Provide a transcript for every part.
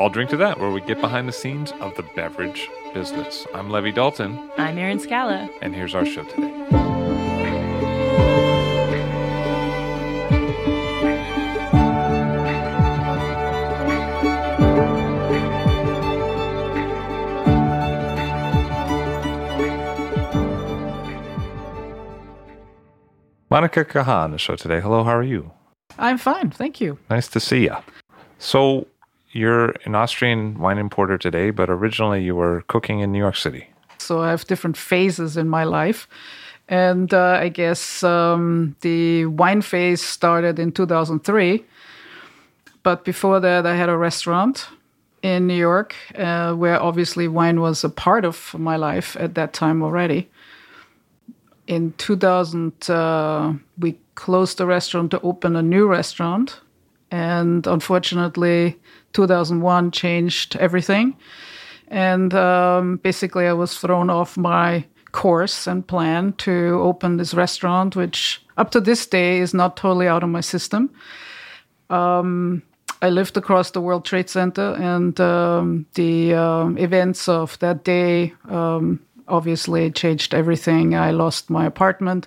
I'll drink to that, where we get behind the scenes of the beverage business. I'm Levi Dalton. I'm Erin Scala. And here's our show today. Monika Caha, the show today. Hello, how are you? I'm fine, thank you. Nice to see you. So, you're an Austrian wine importer today, but originally you were cooking in New York City. So, I have different phases in my life. And uh, I guess um, the wine phase started in 2003. But before that, I had a restaurant in New York uh, where obviously wine was a part of my life at that time already in 2000, uh, we closed the restaurant to open a new restaurant. And unfortunately, 2001 changed everything. And um, basically, I was thrown off my course and plan to open this restaurant, which up to this day is not totally out of my system. Um, I lived across the World Trade Center, and um, the uh, events of that day um, obviously changed everything. I lost my apartment.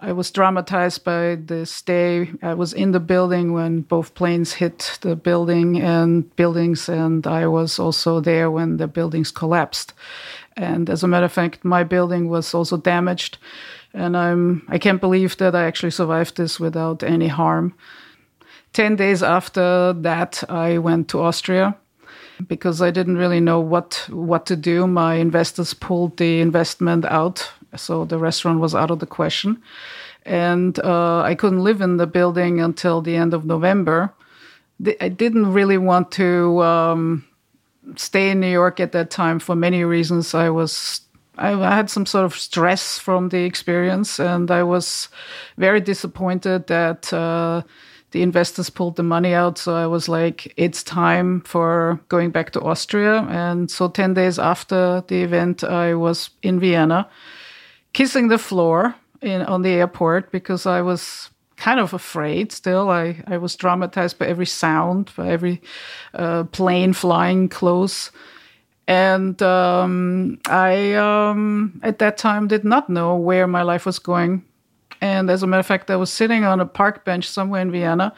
I was traumatized by this day. I was in the building when both planes hit the building and buildings, and I was also there when the buildings collapsed. And as a matter of fact, my building was also damaged, and I'm I can't believe that I actually survived this without any harm. Ten days after that, I went to Austria because I didn't really know what what to do. My investors pulled the investment out, so the restaurant was out of the question, and uh, I couldn't live in the building until the end of November. I didn't really want to um, stay in New York at that time for many reasons. I was I had some sort of stress from the experience, and I was very disappointed that. Uh, the investors pulled the money out. So I was like, it's time for going back to Austria. And so 10 days after the event, I was in Vienna, kissing the floor in, on the airport because I was kind of afraid still. I, I was traumatized by every sound, by every uh, plane flying close. And um, I, um, at that time, did not know where my life was going. And as a matter of fact, I was sitting on a park bench somewhere in Vienna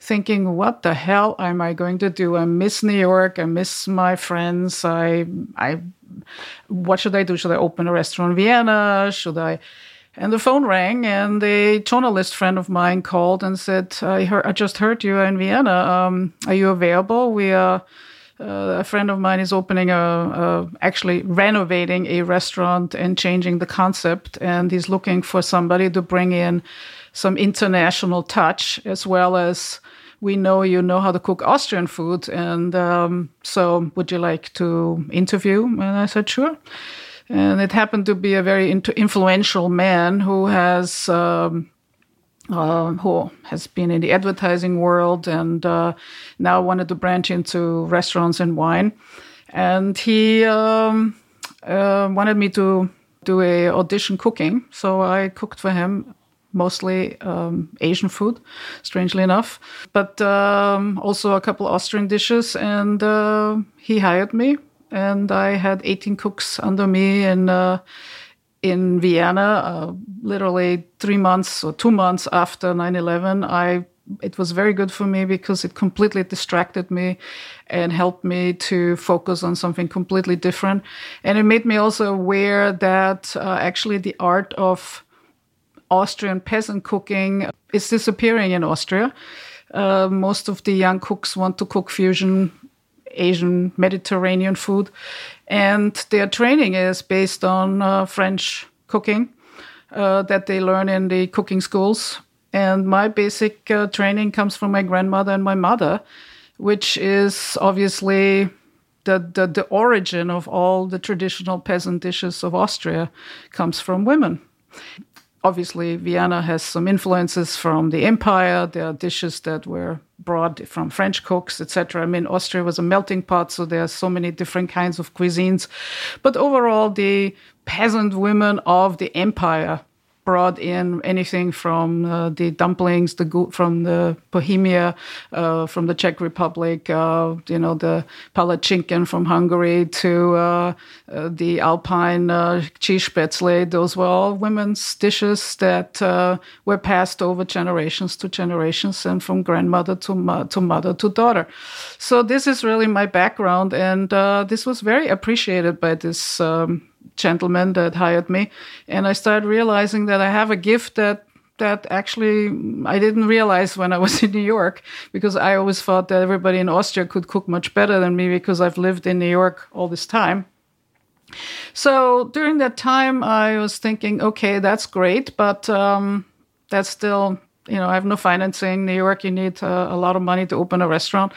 thinking, what the hell am I going to do? I miss New York. I miss my friends. I, I, what should I do? Should I open a restaurant in Vienna? Should I? And the phone rang, and a journalist friend of mine called and said, "I heard, I just heard you are in Vienna. Um, are you available? We are." Uh, a friend of mine is opening a, a, actually renovating a restaurant and changing the concept and he's looking for somebody to bring in some international touch as well as we know you know how to cook austrian food and um, so would you like to interview? And i said sure. And it happened to be a very influential man who has um, uh, who has been in the advertising world and uh, now wanted to branch into restaurants and wine. And he um, uh, wanted me to do a audition cooking, so I cooked for him mostly um, Asian food, strangely enough, but um, also a couple Austrian dishes. And uh, he hired me, and I had 18 cooks under me in uh, in Vienna, uh, literally three months or two months after 9 11, I it was very good for me because it completely distracted me and helped me to focus on something completely different. And it made me also aware that uh, actually the art of Austrian peasant cooking is disappearing in Austria. Uh, most of the young cooks want to cook fusion Asian Mediterranean food, and their training is based on uh, French cooking uh, that they learn in the cooking schools. And my basic uh, training comes from my grandmother and my mother, which is obviously the, the, the origin of all the traditional peasant dishes of Austria comes from women obviously Vienna has some influences from the empire. There are dishes that were brought from French cooks, etc. I mean, Austria was a melting pot, so there are so many different kinds of cuisines. But overall, the peasant women of the empire brought in anything from uh, the dumplings, the from the Bohemia, uh, from the Czech Republic, uh, you know, the palatschinken from Hungary to uh, uh, the Alpine uh, cheese spätzle. Those were all women's dishes that were passed over generations to generations and from grandmother to, mo- to mother to daughter. So this is really my background, and this was very appreciated by this. Um, gentleman that hired me, and I started realizing that I have a gift that that actually I didn't realize when I was in New York because I always thought that everybody in Austria could cook much better than me because I've lived in New York all this time. So during that time, I was thinking, okay, that's great, but um, that's still, you know, I have no financing. New York, you need uh, a lot of money to open a restaurant.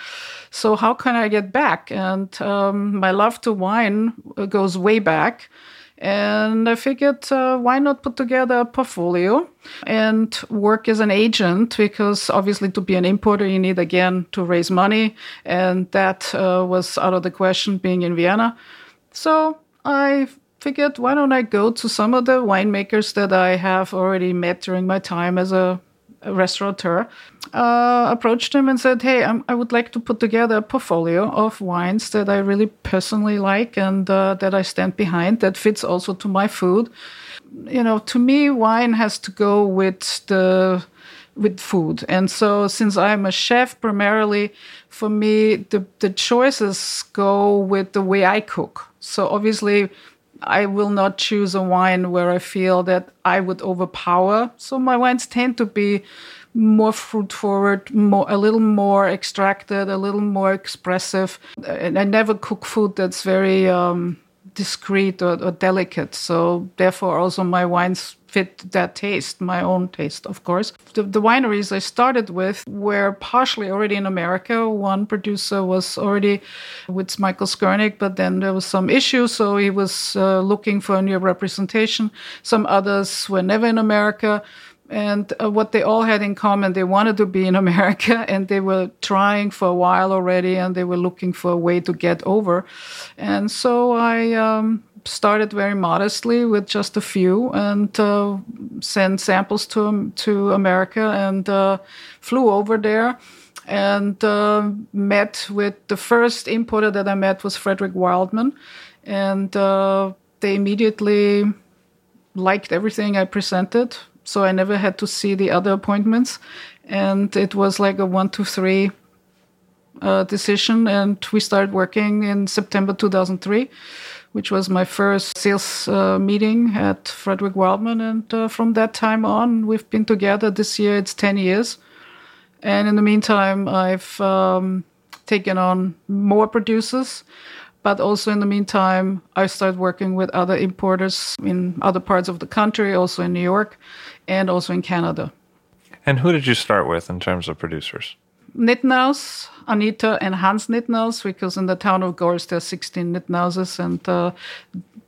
So how can I get back? And um, my love to wine goes way back. And I figured, uh, why not put together a portfolio and work as an agent? Because obviously, to be an importer, you need again to raise money. And that uh, was out of the question being in Vienna. So I figured, why don't I go to some of the winemakers that I have already met during my time as a restaurateur, uh, approached him and said, "Hey, I'm, i would like to put together a portfolio of wines that I really personally like and uh, that I stand behind. That fits also to my food. You know, to me, wine has to go with the with food. And so, since I'm a chef primarily, for me, the the choices go with the way I cook. So obviously." I will not choose a wine where I feel that I would overpower. So my wines tend to be more fruit forward, more a little more extracted, a little more expressive. And I never cook food that's very um, discreet or, or delicate. So therefore, also my wines fit that taste, my own taste, of course. The, the, wineries I started with were partially already in America. One producer was already with Michael Skurnik, but then there was some issue, so he was uh, looking for a new representation. Some others were never in America. And uh, what they all had in common, they wanted to be in America and they were trying for a while already and they were looking for a way to get over. And so I um, started very modestly with just a few and uh, sent samples to, to America and uh, flew over there and uh, met with the first importer that I met was Frederick Wildman. And uh, they immediately liked everything I presented so I never had to see the other appointments. And it was like a one, two, three uh, decision. And we started working in September 2003, which was my first sales uh, meeting at Frederick Wildman. And uh, from that time on, we've been together. This year, it's 10 years. And in the meantime, I've um, taken on more producers. But also in the meantime, I started working with other importers in other parts of the country, also in New York and also in Canada. And who did you start with in terms of producers? Nittnaus, Anita and Hans Nittnaus, because in the town of Gols there are 16 Nittnauses, and uh,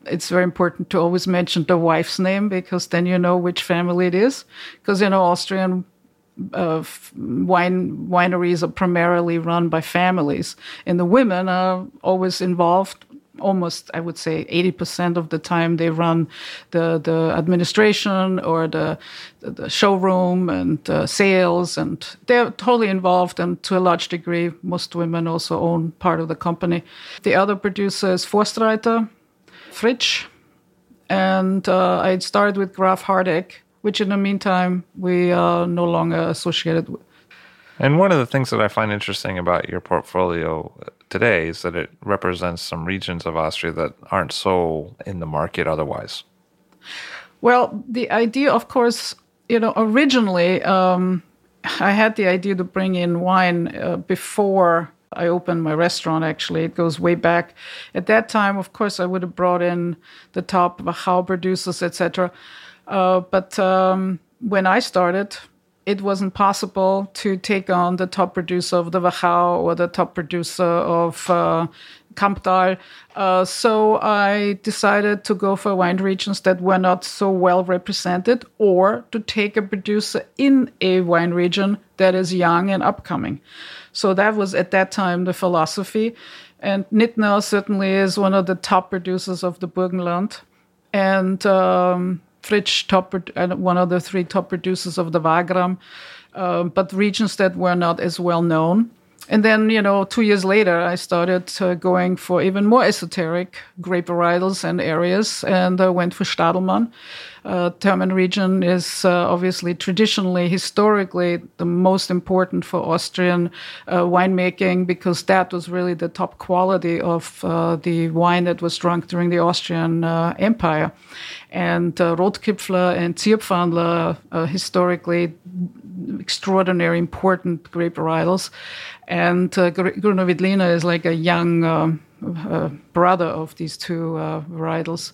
it's very important to always mention the wife's name because then you know which family it is. Because you know Austrian uh, wine wineries are primarily run by families, and the women are always involved almost i would say 80% of the time they run the the administration or the the showroom and uh, sales and they're totally involved and to a large degree most women also own part of the company. The other producer is forstreiter fritsch and uh, i started with graf hardegg which in the meantime we are no longer associated with And one of the things that I find interesting about your portfolio today is that it represents some regions of Austria that aren't so in the market otherwise. Well, the idea, of course, you know, originally um, I had the idea to bring in wine uh, before I opened my restaurant. Actually, it goes way back. At that time, of course, I would have brought in the top Wachau producers, etc. Uh, but um, when I started, it wasn't possible to take on the top producer of the Wachau or the top producer of uh, Kamptal. Uh, so I decided to go for wine regions that were not so well represented or to take a producer in a wine region that is young and upcoming. So that was at that time the philosophy. And Nittnaus certainly is one of the top producers of the Burgenland. And um, Fritsch, top, one of the three top producers of the Wagram, uh, but regions that were not as well known. And then, you know, two years later, I started uh, going for even more esoteric grape varietals and areas, and I went for Stadlmann. Uh, Thermen region is uh, obviously traditionally, historically, the most important for Austrian uh, winemaking because that was really the top quality of uh, the wine that was drunk during the Austrian uh, Empire. And uh, Rotgipfler and Zierfandler, historically extraordinary important grape varietals. And uh, Veltliner is like a young um, uh, brother of these two uh, varietals.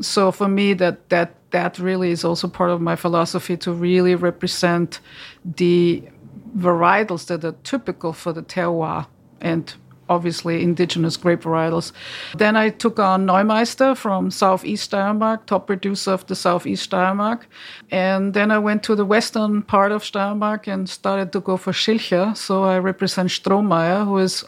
So for me, that that that really is also part of my philosophy to really represent the varietals that are typical for the terroir and obviously indigenous grape varietals. Then I took on Neumeister from Southeast Steiermark, top producer of the Southeast Steiermark. And then I went to the western part of Steiermark and started to go for Schilcher. So I represent Strohmeier, who is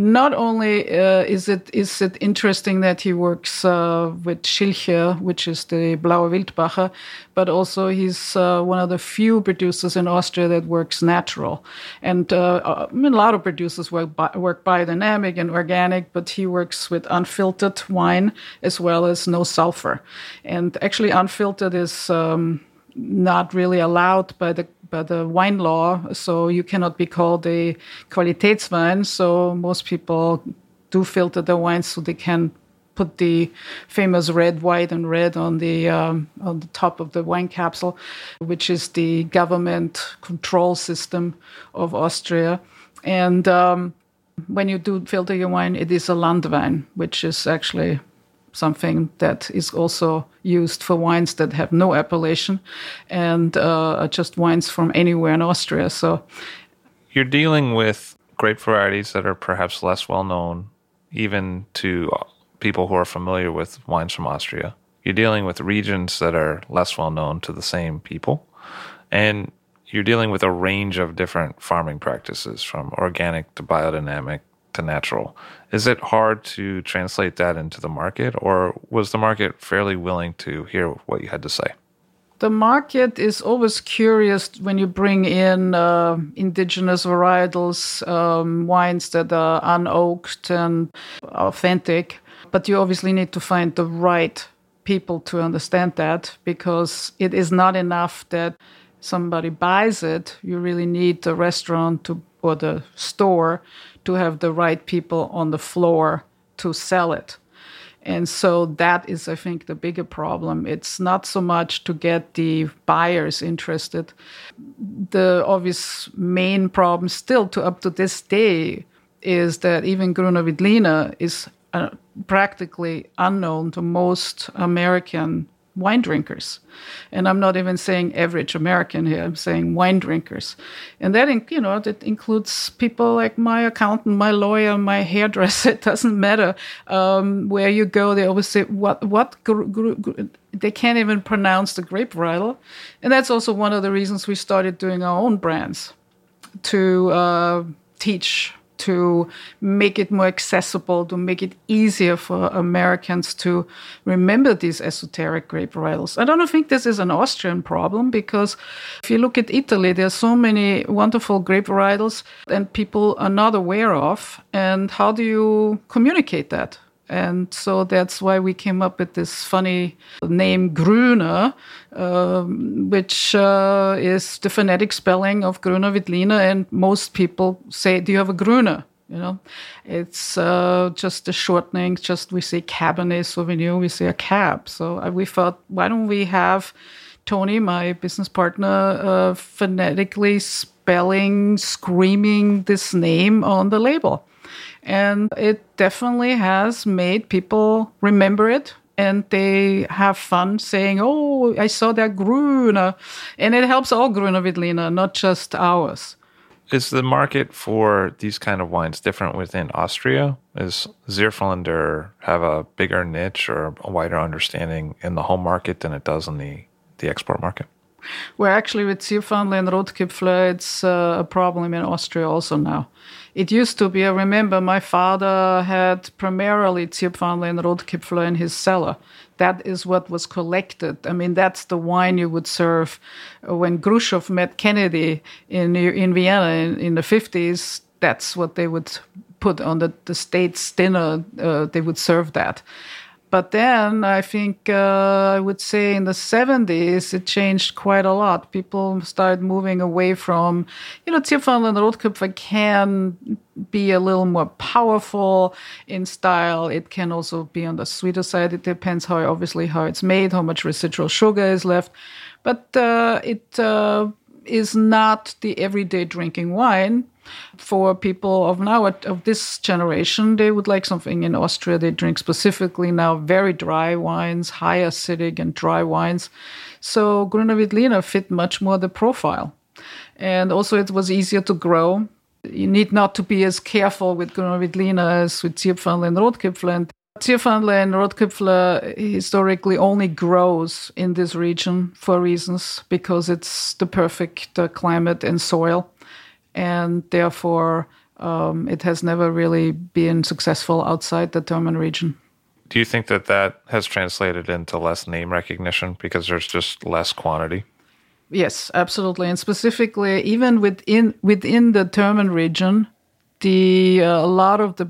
not only uh, is it is it interesting that he works uh, with Schilcher, which is the Blaue Wildbacher, but also he's uh, one of the few producers in Austria that works natural. And uh, uh, I mean, a lot of producers work bi- work biodynamic and organic, but he works with unfiltered wine as well as no sulfur. And actually, unfiltered is um, not really allowed by the by the wine law, so you cannot be called a Qualitätswein. So most people do filter their wines so they can put the famous red, white, and red on the um, on the top of the wine capsule, which is the government control system of Austria. And um, when you do filter your wine, it is a Landwein, which is actually something that is also used for wines that have no appellation and uh, just wines from anywhere in Austria. So you're dealing with grape varieties that are perhaps less well known, even to people who are familiar with wines from Austria. You're dealing with regions that are less well known to the same people. And you're dealing with a range of different farming practices from organic to biodynamic to natural. Is it hard to translate that into the market, or was the market fairly willing to hear what you had to say? The market is always curious when you bring in uh, indigenous varietals, um, wines that are unoaked and authentic. But you obviously need to find the right people to understand that because it is not enough that somebody buys it. You really need the restaurant to, or the store to have the right people on the floor to sell it. And so that is, I think, the bigger problem. It's not so much to get the buyers interested. The obvious main problem, still to up to this day, is that even Gruner Veltliner is uh, practically unknown to most American wine drinkers. And I'm not even saying average American here, I'm saying wine drinkers. And that, you know, that includes people like my accountant, my lawyer, my hairdresser. It doesn't matter um, where you go. They always say, what, what, gr- gr- gr-? they can't even pronounce the grape varietal. And that's also one of the reasons we started doing our own brands to uh, teach to make it more accessible, to make it easier for Americans to remember these esoteric grape varietals. I don't think this is an Austrian problem because if you look at Italy, there are so many wonderful grape varietals and people are not aware of. And how do you communicate that? And so that's why we came up with this funny name Grooner, um, which uh, is the phonetic spelling of Grüner Veltliner. And most people say, Do you have a Grüner? You know, it's uh, just a shortening. Just we say Cabernet Sauvignon, we say a cab. So we thought, why don't we have Tony, my business partner, uh, phonetically spelling, screaming this name on the label? And it definitely has made people remember it and they have fun saying, Oh, I saw that Grooner. And it helps all Grüner Veltliner, not just ours. Is the market for these kind of wines different within Austria? Is Zierfandler have a bigger niche or a wider understanding in the home market than it does in the, the export market? Well, actually, with Zierfandler and Rotgipfler, it's uh, a problem in Austria also now. It used to be, I remember my father had primarily Zierfandler and Rotgipfler in his cellar. That is what was collected. I mean, that's the wine you would serve when Khrushchev met Kennedy in, in Vienna in, in the 50s. That's what they would put on the, the state's dinner. Uh, they would serve that. But then I think uh, I would say in the 70s it changed quite a lot. People started moving away from, you know, Zierfandler and Rotgipfler can be a little more powerful in style. It can also be on the sweeter side. It depends how obviously how it's made, how much residual sugar is left. But uh, it uh, is not the everyday drinking wine for people of now of this generation they would like something in austria. They drink specifically now very dry wines high acidic and dry wines. So grüner veltliner fit much more the profile. And also it was easier to grow. You need not to be as careful with grüner veltliner as with Zierfandler and Rotgipfler. Zierfandler and Rotgipfler historically only grows in this region for reasons because it's the perfect uh, climate and soil and therefore um, it has never really been successful outside the Thermen region. Do you think that that has translated into less name recognition because there's just less quantity? Yes, absolutely, and specifically, even within within the Thermen region, the uh, a lot of the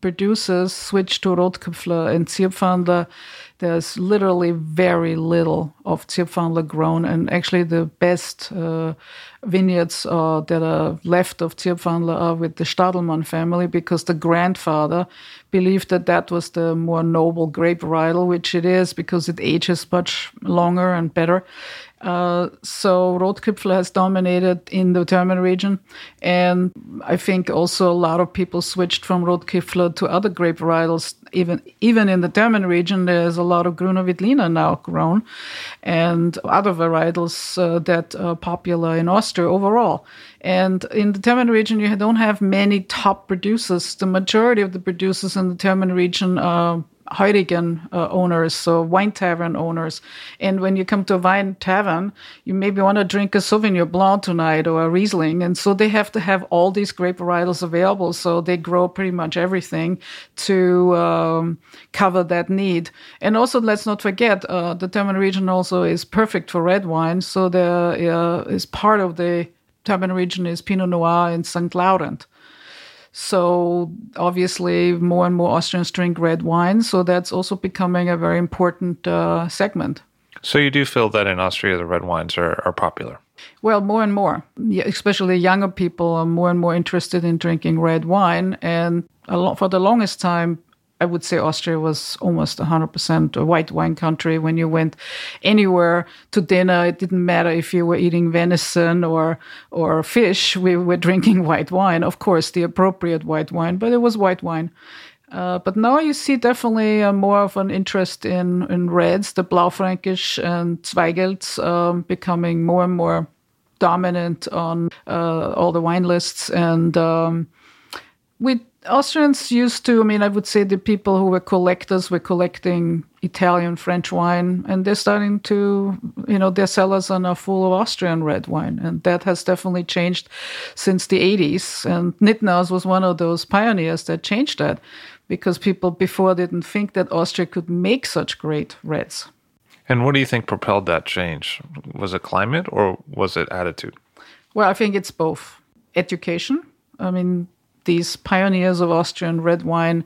producers switched to Rotgipfler and Zierfandler there's literally very little of Zierfandler grown, and actually the best uh, vineyards that are left of Zierfandler are with the Stadlmann family because the grandfather believed that that was the more noble grape varietal, which it is because it ages much longer and better. Uh, so Rotgipfler has dominated in the Thermen region, and I think also a lot of people switched from Rotgipfler to other grape varietals. Even even in the Thermen region, there's a lot of Grüner Veltliner now grown, and other varietals uh, that are popular in Austria overall. And in the Thermen region, you don't have many top producers. The majority of the producers in the Thermen region are Heurigen uh, owners, so wine tavern owners. And when you come to a wine tavern, you maybe want to drink a Sauvignon Blanc tonight or a Riesling. And so they have to have all these grape varietals available. So they grow pretty much everything to um, cover that need. And also, let's not forget, uh, the Thermen region also is perfect for red wine. So there uh, is part of the Thermen region is Pinot Noir and St. Laurent. So obviously, more and more Austrians drink red wine. So that's also becoming a very important uh, segment. So you do feel that in Austria, the red wines are, are popular? Well, more and more, especially younger people are more and more interested in drinking red wine. And for the longest time, I would say Austria was almost 100% a white wine country. When you went anywhere to dinner, it didn't matter if you were eating venison or or fish. We were drinking white wine, of course, the appropriate white wine, but it was white wine. Uh, but now you see definitely uh, more of an interest in, in reds, the Blaufränkisch and Zweigelts um, becoming more and more dominant on uh, all the wine lists. And um, we Austrians used to, I mean, I would say the people who were collectors were collecting Italian, French wine, and they're starting to, you know, their cellars are now full of Austrian red wine. And that has definitely changed since the 80s. And Nittnaus was one of those pioneers that changed that because people before didn't think that Austria could make such great reds. And what do you think propelled that change? Was it climate or was it attitude? Well, I think it's both education. I mean, these pioneers of Austrian red wine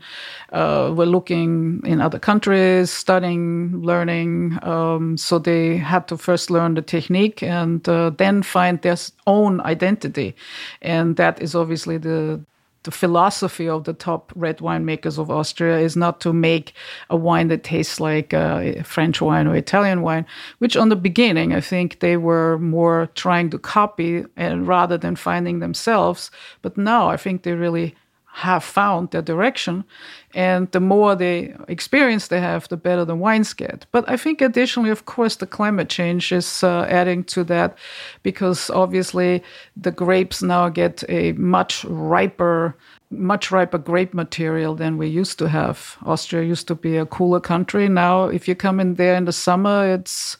uh, were looking in other countries, studying, learning. Um, so they had to first learn the technique and uh, then find their own identity. And that is obviously the the philosophy of the top red wine makers of Austria is not to make a wine that tastes like uh, French wine or Italian wine, which on the beginning I think they were more trying to copy and rather than finding themselves. But now I think they really have found their direction. And the more they experience they have, the better the wines get. But I think additionally, of course, the climate change is uh, adding to that because obviously the grapes now get a much riper much riper grape material than we used to have. Austria used to be a cooler country. Now, if you come in there in the summer, it's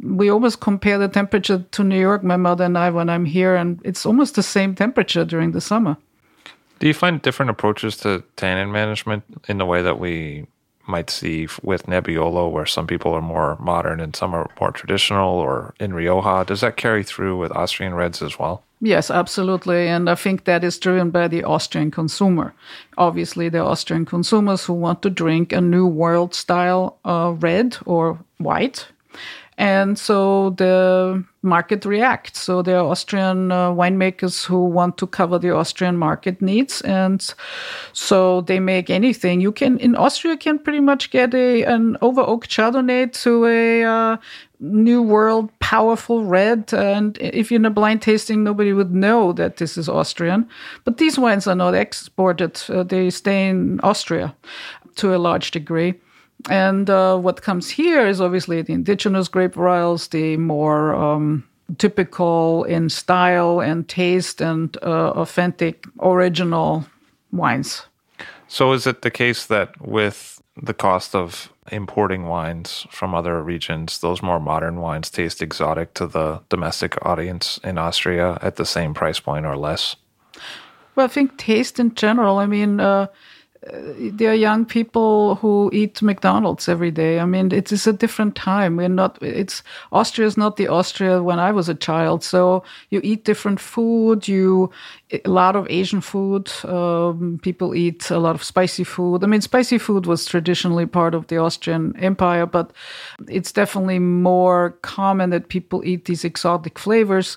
we almost compare the temperature to New York, my mother and I, when I'm here, and it's almost the same temperature during the summer. Do you find different approaches to tannin management in the way that we might see with Nebbiolo, where some people are more modern and some are more traditional, or in Rioja? Does that carry through with Austrian reds as well? Yes, absolutely. And I think that is driven by the Austrian consumer. Obviously, the Austrian consumers who want to drink a new world style uh, red or white and so the market reacts. So there are Austrian uh, winemakers who want to cover the Austrian market needs, and so they make anything. You can in Austria can pretty much get a an over oak Chardonnay to a uh, new world powerful red. And if you're in a blind tasting nobody would know that this is austrian. But these wines are not exported. Uh, they stay in austria to a large degree and uh, what comes here is obviously the indigenous grape varietals, the more um, typical in style and taste and uh, authentic original wines. So, is it the case that with the cost of importing wines from other regions, those more modern wines taste exotic to the domestic audience in Austria at the same price point or less? Well, I think taste in general. I mean, uh, there are young people who eat McDonald's every day. I mean, it is a different time. We're not. It's Austria is not the Austria when I was a child. So you eat different food. You a lot of Asian food. Um, people eat a lot of spicy food. I mean, spicy food was traditionally part of the Austrian Empire, but it's definitely more common that people eat these exotic flavors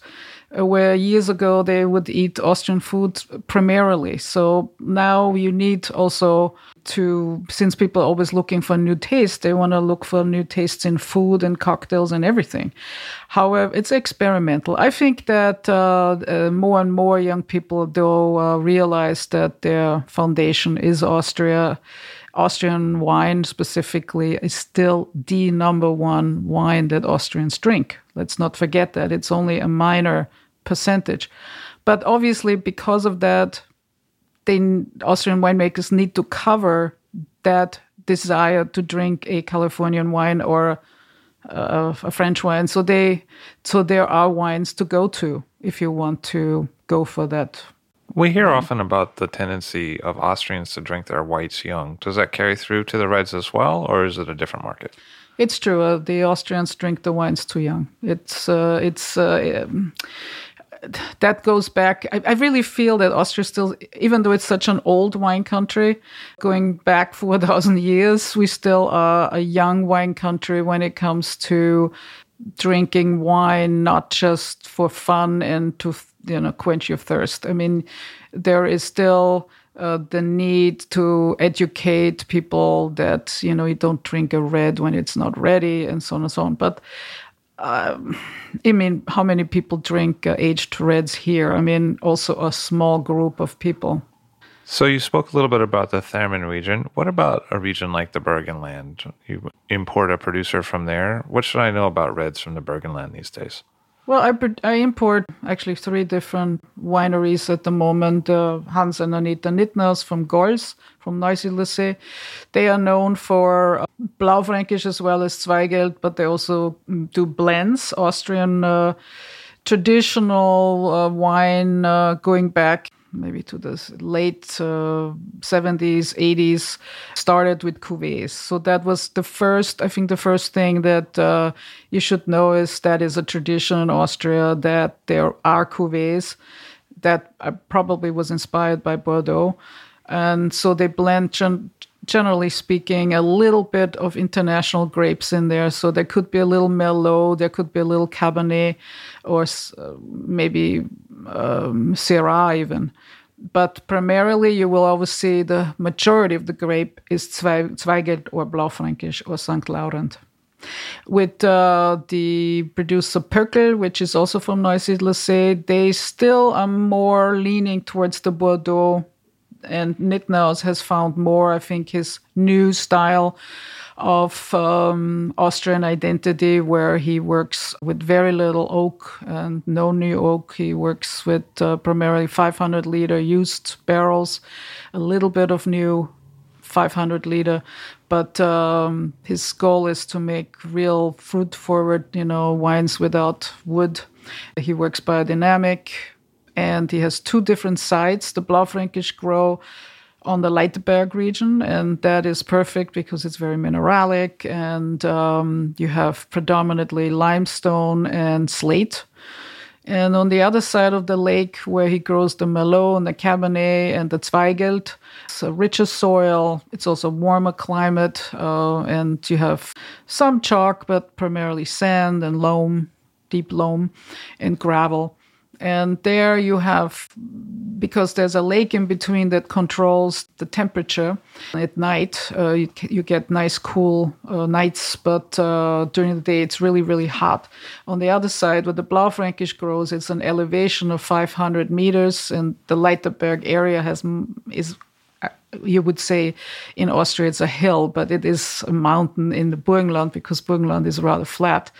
where years ago they would eat Austrian food primarily. So now you need also to, since people are always looking for new tastes, they want to look for new tastes in food and cocktails and everything. However, it's experimental. I think that uh, uh, more and more young people, though, uh, realize that their foundation is Austria. Austrian wine specifically is still the number one wine that Austrians drink. Let's not forget that. It's only a minor percentage. But obviously, because of that, the Austrian winemakers need to cover that desire to drink a Californian wine or uh, a French wine. So they, so there are wines to go to if you want to go for that. We hear often about the tendency of Austrians to drink their whites young. Does that carry through to the reds as well, or is it a different market? It's true. Uh, the Austrians drink the wines too young. It's uh, it's uh, that goes back. I, I, really feel that Austria still, even though it's such an old wine country, going back 4,000 years, we still are a young wine country when it comes to drinking wine, not just for fun and to, you know, quench your thirst. I mean, there is still uh, the need to educate people that, you know, you don't drink a red when it's not ready and so on and so on. But um, I mean, how many people drink uh, aged reds here? I mean, also a small group of people. So you spoke a little bit about the Thermen region. What about a region like the Burgenland? You import a producer from there. What should I know about reds from the Burgenland these days? Well, I, I import actually three different wineries at the moment. Uh, Hans and Anita Nittnaus from Gols, from Neusiedlersee. They are known for uh, Blaufränkisch as well as Zweigelt, but they also mm, do blends, Austrian uh, traditional uh, wine uh, going back maybe to the late uh, 70s, 80s, started with cuvées. So that was the first, I think, the first thing that uh, you should know is that is a tradition in Austria that there are cuvées. that uh, probably was inspired by Bordeaux. And so they blend, generally speaking, a little bit of international grapes in there. So there could be a little Merlot, there could be a little Cabernet, or uh, maybe um, Syrah even. But primarily, you will always see the majority of the grape is Zweigelt or Blaufränkisch or St. Laurent with uh, the producer Pöckl, which is also from Neusiedlersee, they still are more leaning towards the Bordeaux. And Nick Nittnaus has found more, I think, his new style of um, Austrian identity, where he works with very little oak and no new oak. He works with uh, primarily 500 liter used barrels, a little bit of new 500 liter but um, his goal is to make real fruit forward you know wines without wood he works biodynamic and he has two different sites the blaufränkisch grow on the Leithaberg region, and that is perfect because it's very mineralic, and um, you have predominantly limestone and slate. And on the other side of the lake, where he grows the Merlot and the Cabernet and the Zweigelt, it's a richer soil. It's also warmer climate, uh, and you have some chalk, but primarily sand and loam, deep loam, and gravel. And there you have, because there's a lake in between that controls the temperature at night, uh, you, you, get nice cool uh, nights, but uh, during the day it's really, really hot. On the other side, where the Blaufränkisch grows, it's an elevation of 500 meters, and the Leithaberg area has is you would say in Austria it's a hill, but it is a mountain in the Burgenland because Burgenland is rather flat.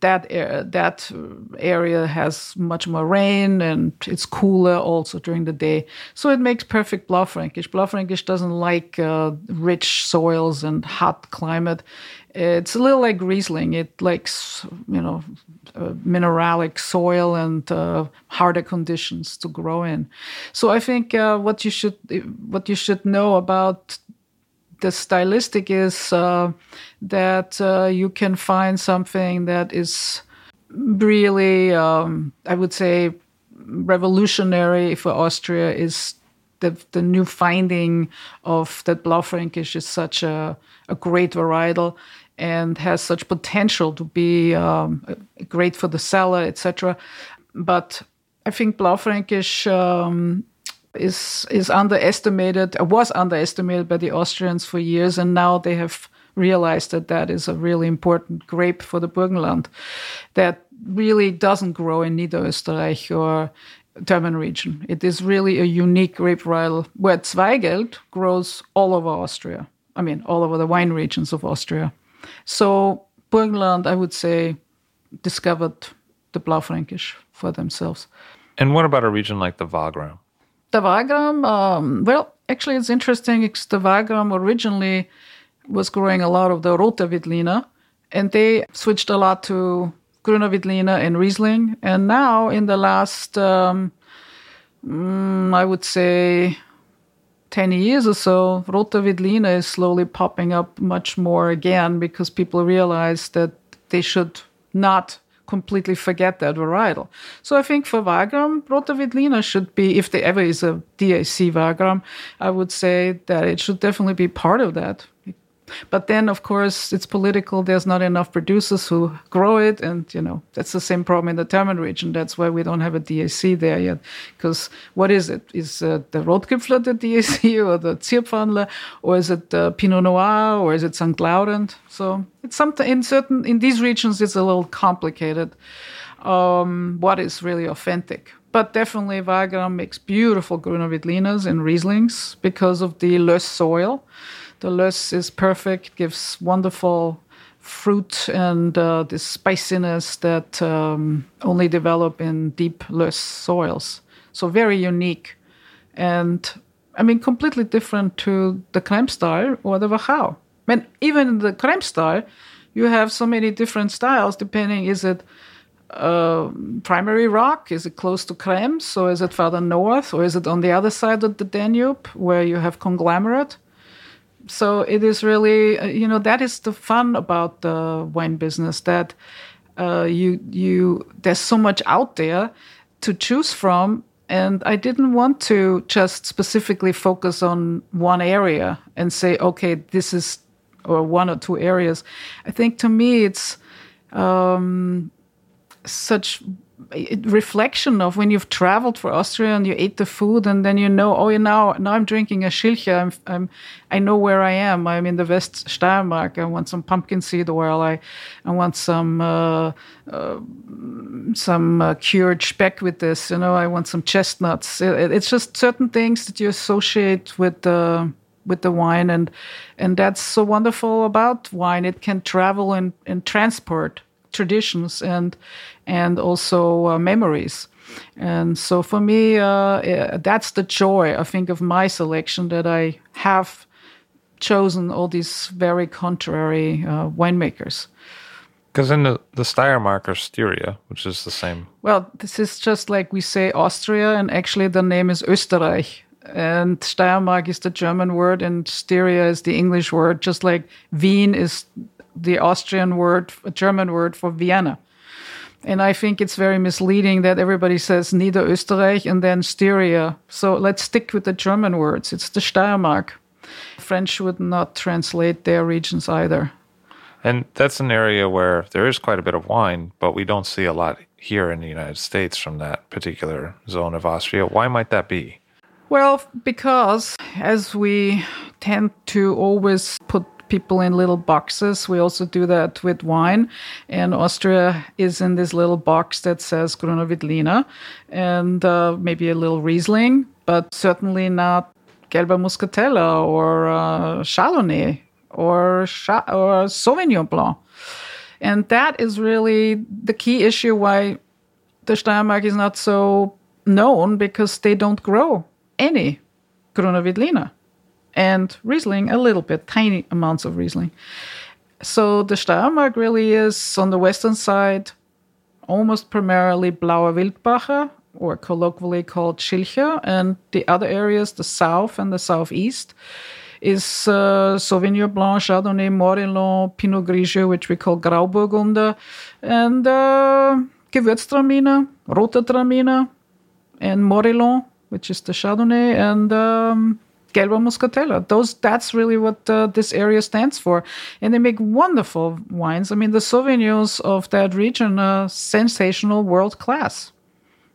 That that area has much more rain and it's cooler also during the day, so it makes perfect Blaufränkisch. Blaufränkisch doesn't like uh, rich soils and hot climate. It's a little like Riesling. It likes, you know, uh, mineralic soil and uh, harder conditions to grow in. So I think uh, what you should what you should know about the stylistic is uh, that uh, you can find something that is really, um, I would say, revolutionary for Austria. Is the the new finding of that Blaufränkisch is such a a great varietal and has such potential to be um, great for the cellar, etc. But I think Blaufränkisch um, is is underestimated, was underestimated by the Austrians for years, and now they have realized that that is a really important grape for the Burgenland that really doesn't grow in Niederösterreich or German region. It is really a unique grape varietal where Zweigelt grows all over Austria. I mean, all over the wine regions of Austria. So Burgenland, I would say, discovered the Blaufränkisch for themselves. And what about a region like the Wagram? The Wagram, um, well, actually, it's interesting. It's the Wagram originally was growing a lot of the Rote Veltliner, and they switched a lot to Grüner Veltliner and Riesling. And now, in the last, um, mm, I would say, 10 years or so, Rote Veltliner is slowly popping up much more again because people realize that they should not completely forget that varietal. So I think for Wagram, Rote Veltliner should be, if there ever is a DAC Wagram, I would say that it should definitely be part of that. But then, of course, it's political. There's not enough producers who grow it, and you know that's the same problem in the Thermen region. That's why we don't have a DAC there yet. Because what is it? Is uh, the Rotgipfler the DAC, or the Zierfandler, or is it uh, Pinot Noir, or is it St. Laurent? So it's something in certain in these regions. It's a little complicated. Um, what is really authentic? But definitely, Wagram makes beautiful Grüner Veltliners and Rieslings because of the Löss soil. The Löss is perfect, gives wonderful fruit and uh, this spiciness that um, only develop in deep Löss soils. So very unique, and I mean completely different to the Kremstal or the Wachau. I mean, even the Kremstal, you have so many different styles depending is it uh, primary rock? Is it close to Krems, or is it further north, or is it on the other side of the Danube where you have conglomerate? So it is really uh, you know that is the fun about the wine business that uh, you you there's so much out there to choose from And I didn't want to just specifically focus on one area and say, okay, this is, or one or two areas. I think to me, it's um, such reflection of when you've traveled for Austria and you ate the food and then you know, oh, you now now I'm drinking a Schilcher. I'm, I'm I know where I am. I'm in the West Steiermark. I want some pumpkin seed oil. I I want some uh, uh, some uh, cured speck with this. You know, I want some chestnuts. It, it's just certain things that you associate with the with the wine and and that's so wonderful about wine. It can travel and, and transport traditions and and also uh, memories. And so for me, uh, that's the joy, I think, of my selection that I have chosen all these very contrary uh, winemakers. Because in the, the Steiermark or Styria, which is the same. Well, this is just like we say Austria, and actually the name is Österreich. And Steiermark is the German word, and Styria is the English word, just like Wien is the Austrian word, a German word for Vienna. And I think it's very misleading that everybody says Niederösterreich and then Styria. So let's stick with the German words. It's the Steiermark. French would not translate their regions either. And that's an area where there is quite a bit of wine, but we don't see a lot here in the United States from that particular zone of Austria. Why might that be? Well, because as we tend to always put people in little boxes. We also do that with wine. And Austria is in this little box that says Gruner Veltliner and uh, maybe a little Riesling, but certainly not Gelber Muskateller or uh, Chardonnay or, or Sauvignon Blanc. And that is really the key issue why the Steiermark is not so known because they don't grow any Gruner Veltliner and Riesling a little bit, tiny amounts of Riesling. So the Steiermark really is on the western side almost primarily Blauer Wildbacher, or colloquially called Schilcher, and the other areas, the south and the southeast, is uh, Sauvignon Blanc, Chardonnay, Morillon, Pinot Grigio, which we call Grauburgunder, and uh, Gewürztraminer, Roter Traminer, and Morillon, which is the Chardonnay, and um, Gelber Muskateller. Those that's really what uh, this area stands for, and they make wonderful wines. I mean, the Sauvignons of that region are sensational, world class.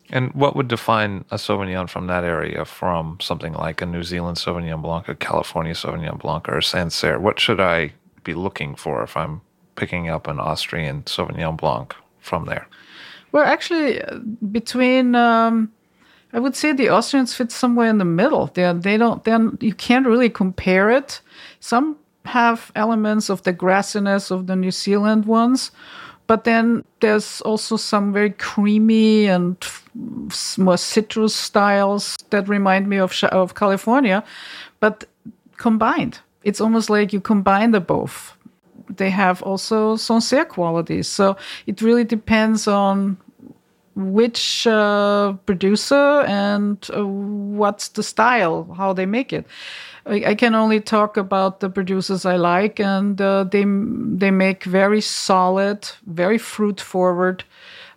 And what would define a Sauvignon from that area from something like a New Zealand Sauvignon Blanc, a California Sauvignon Blanc, or a Sancerre? What should I be looking for if I'm picking up an Austrian Sauvignon Blanc from there? Well, actually, between um, I would say the Austrians fit somewhere in the middle. They they don't then you can't really compare it. Some have elements of the grassiness of the New Zealand ones, but then there's also some very creamy and more citrus styles that remind me of of California, but combined. It's almost like you combine the both. They have also Sancerre qualities. So it really depends on which uh, producer and uh, what's the style, how they make it. I, I, can only talk about the producers I like, and uh, they they make very solid, very fruit forward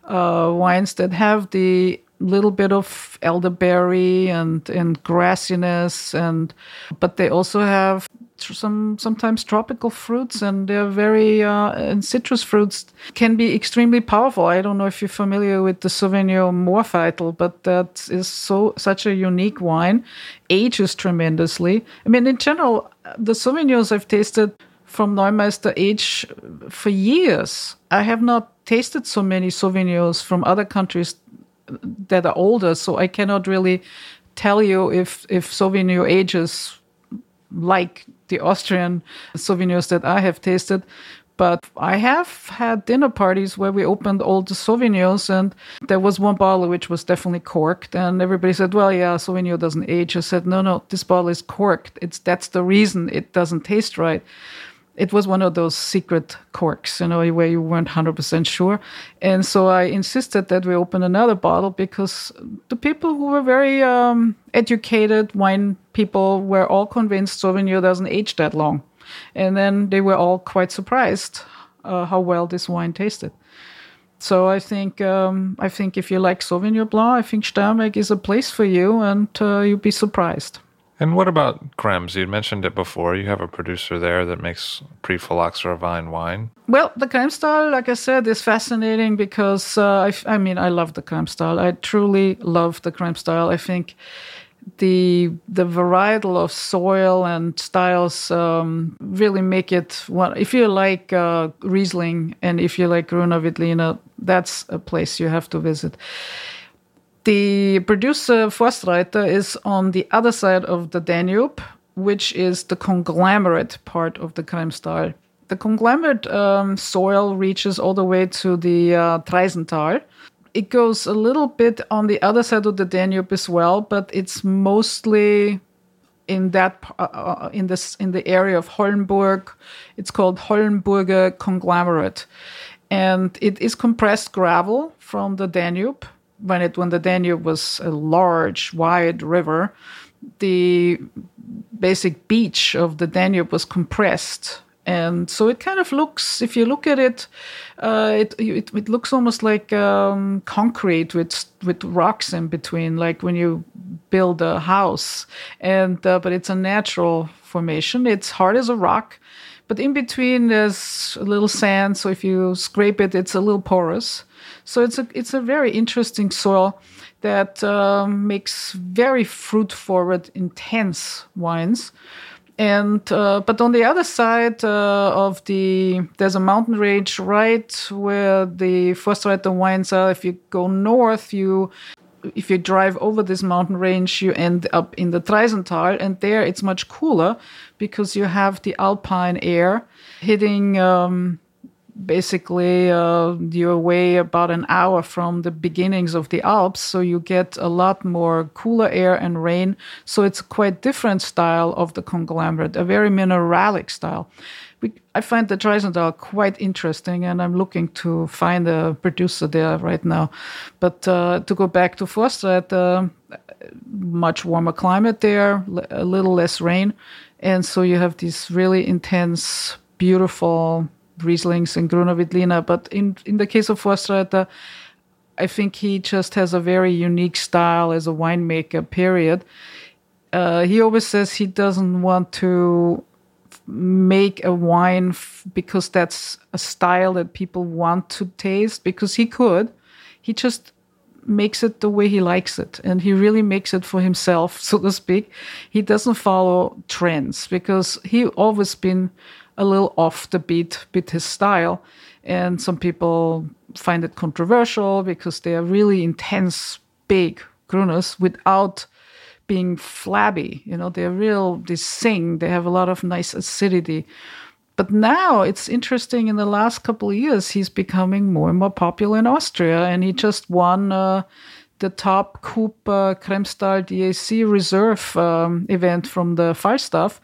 uh, wines that have the little bit of elderberry and and grassiness, and but they also have some sometimes tropical fruits and they're very uh, and citrus fruits can be extremely powerful. I don't know if you're familiar with the Sauvignon Moarfeitl, but that is so such a unique wine, ages tremendously. I mean, in general, the Sauvignons I've tasted from Neumeister age for years. I have not tasted so many Sauvignons from other countries that are older, so I cannot really tell you if if Sauvignon ages like the Austrian Sauvignons that I have tasted. But I have had dinner parties where we opened all the Sauvignons, and there was one bottle which was definitely corked, and everybody said, "Well, yeah, Sauvignon doesn't age." I said, "No, no, this bottle is corked. It's that's the reason it doesn't taste right." It was one of those secret corks, you know, where you weren't 100% sure. And so I insisted that we open another bottle because the people who were very um, educated wine people were all convinced Sauvignon doesn't age that long. And then they were all quite surprised uh, how well this wine tasted. So I think um, I think if you like Sauvignon Blanc, I think Steiermark is a place for you, and uh, you'll be surprised. And what about Krems? You mentioned it before. You have a producer there that makes pre-phylloxera vine wine. Well, the Krems style, like I said, is fascinating because uh, I, I, mean I love the Krems style. I truly love the Krems style. I think the the varietal of soil and styles um, really make it one. If you like uh, Riesling and if you like Gruner Veltliner, that's a place you have to visit. The producer Forstreiter is on the other side of the Danube, which is the conglomerate part of the Kremstal. The conglomerate um, soil reaches all the way to the uh, Traisental it goes a little bit on the other side of the Danube as well, but it's mostly in that uh, uh, in this in the area of Hollenburg. It's called Hollenburger conglomerate, and it is compressed gravel from the Danube. When it when the Danube was a large, wide river, the basic beach of the Danube was compressed. And so it kind of looks if you look at it uh, it, it, it looks almost like um, concrete with with rocks in between like when you build a house. And uh, but it's a natural formation. It's hard as a rock but in between there's a little sand. So if you scrape it it's a little porous so it's a it's a very interesting soil that um, makes very fruit forward intense wines and uh, but on the other side uh, of the there's a mountain range right where the Forstreiter wines are. If you go north, you if you drive over this mountain range, you end up in the Traisental, and there it's much cooler because you have the alpine air hitting um, basically uh, you're away about an hour from the beginnings of the Alps, so you get a lot more cooler air and rain. So it's quite different style of the conglomerate, a very mineralic style. We, I find the Traisental quite interesting, and I'm looking to find a producer there right now. But uh, to go back to Forstreiter, uh, much warmer climate there, a little less rain, and so you have these really intense, beautiful Rieslings and Gruner Veltliner. But in, in the case of Forstreiter, I think he just has a very unique style as a winemaker, period. Uh, he always says he doesn't want to make a wine f- because that's a style that people want to taste, because he could. He just makes it the way he likes it and he really makes it for himself so to speak he doesn't follow trends because he always been a little off the beat with his style. And some people find it controversial because they are really intense, big Gruners without being flabby. You know, they're real, they sing, they have a lot of nice acidity. But now it's interesting in the last couple of years, he's becoming more and more popular in Austria. And he just won uh, the top Coupe uh, Kremstal DAC reserve um, event from the Falstaff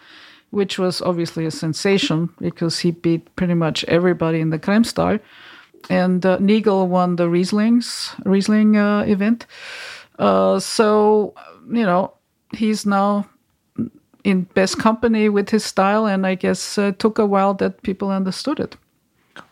which was obviously a sensation because he beat pretty much everybody in the Kremstal. And uh, Nigl won the Rieslings, Riesling uh, event. Uh, so, you know, he's now in best company with his style, and I guess uh, it took a while that people understood it.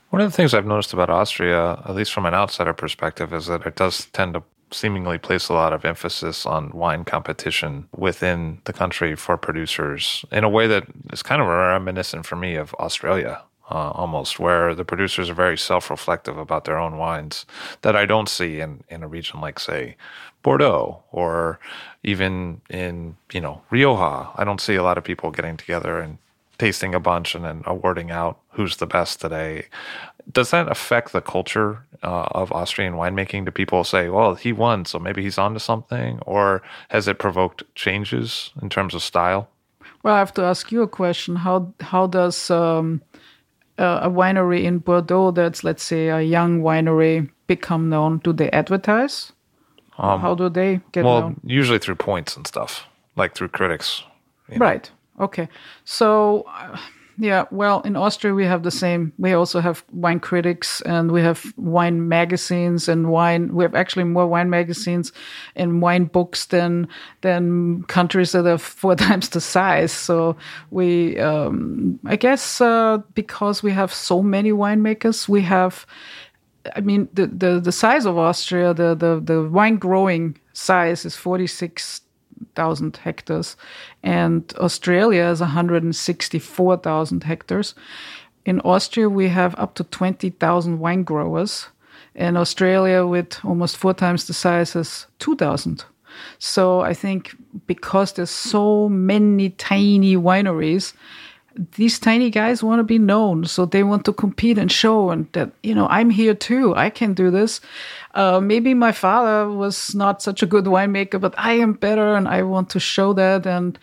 One of the things I've noticed about Austria, at least from an outsider perspective, is that it does tend to seemingly place a lot of emphasis on wine competition within the country for producers in a way that is kind of reminiscent for me of Australia. Uh, almost where the producers are very self-reflective about their own wines that I don't see in, in a region like say Bordeaux or even in you know Rioja. I don't see a lot of people getting together and tasting a bunch and then awarding out who's the best today. Does that affect the culture uh, of Austrian winemaking? Do people say, "Well, he won, so maybe he's onto something," or has it provoked changes in terms of style? Well, I have to ask you a question. How how does um, a winery in Bordeaux, that's let's say a young winery, become known? Do they advertise? Um, how do they get well, known? usually through points and stuff, like through critics. You know. Right. Okay. So. Uh, yeah, well, in Austria we have the same. We also have wine critics and we have wine magazines and wine. We have actually more wine magazines and wine books than than countries that are four times the size. So we, um, I guess, uh, because we have so many winemakers, we have I mean, the, the, the size of Austria, the, the, the wine growing size is 46,000 hectares, and Australia is 164,000 hectares. In Austria, we have up to 20,000 wine growers, and Australia, with almost four times the size, has 2,000. So I think because there's so many tiny wineries, these tiny guys want to be known so they want to compete and show and that you know i'm here too i can do this. Uh, maybe my father was not such a good winemaker but i am better and i want to show that and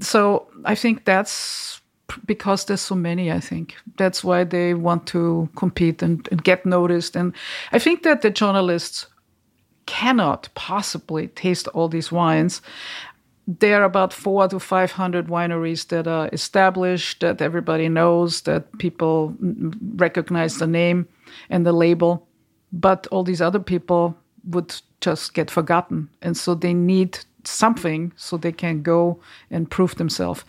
so i think that's because there's so many i think. That's why they want to compete and, and get noticed. And i think that the journalists cannot possibly taste all these wines there are about four to 500 wineries that are established, that everybody knows, that people recognize the name and the label. But all these other people would just get forgotten. And so they need something so they can go and prove themselves.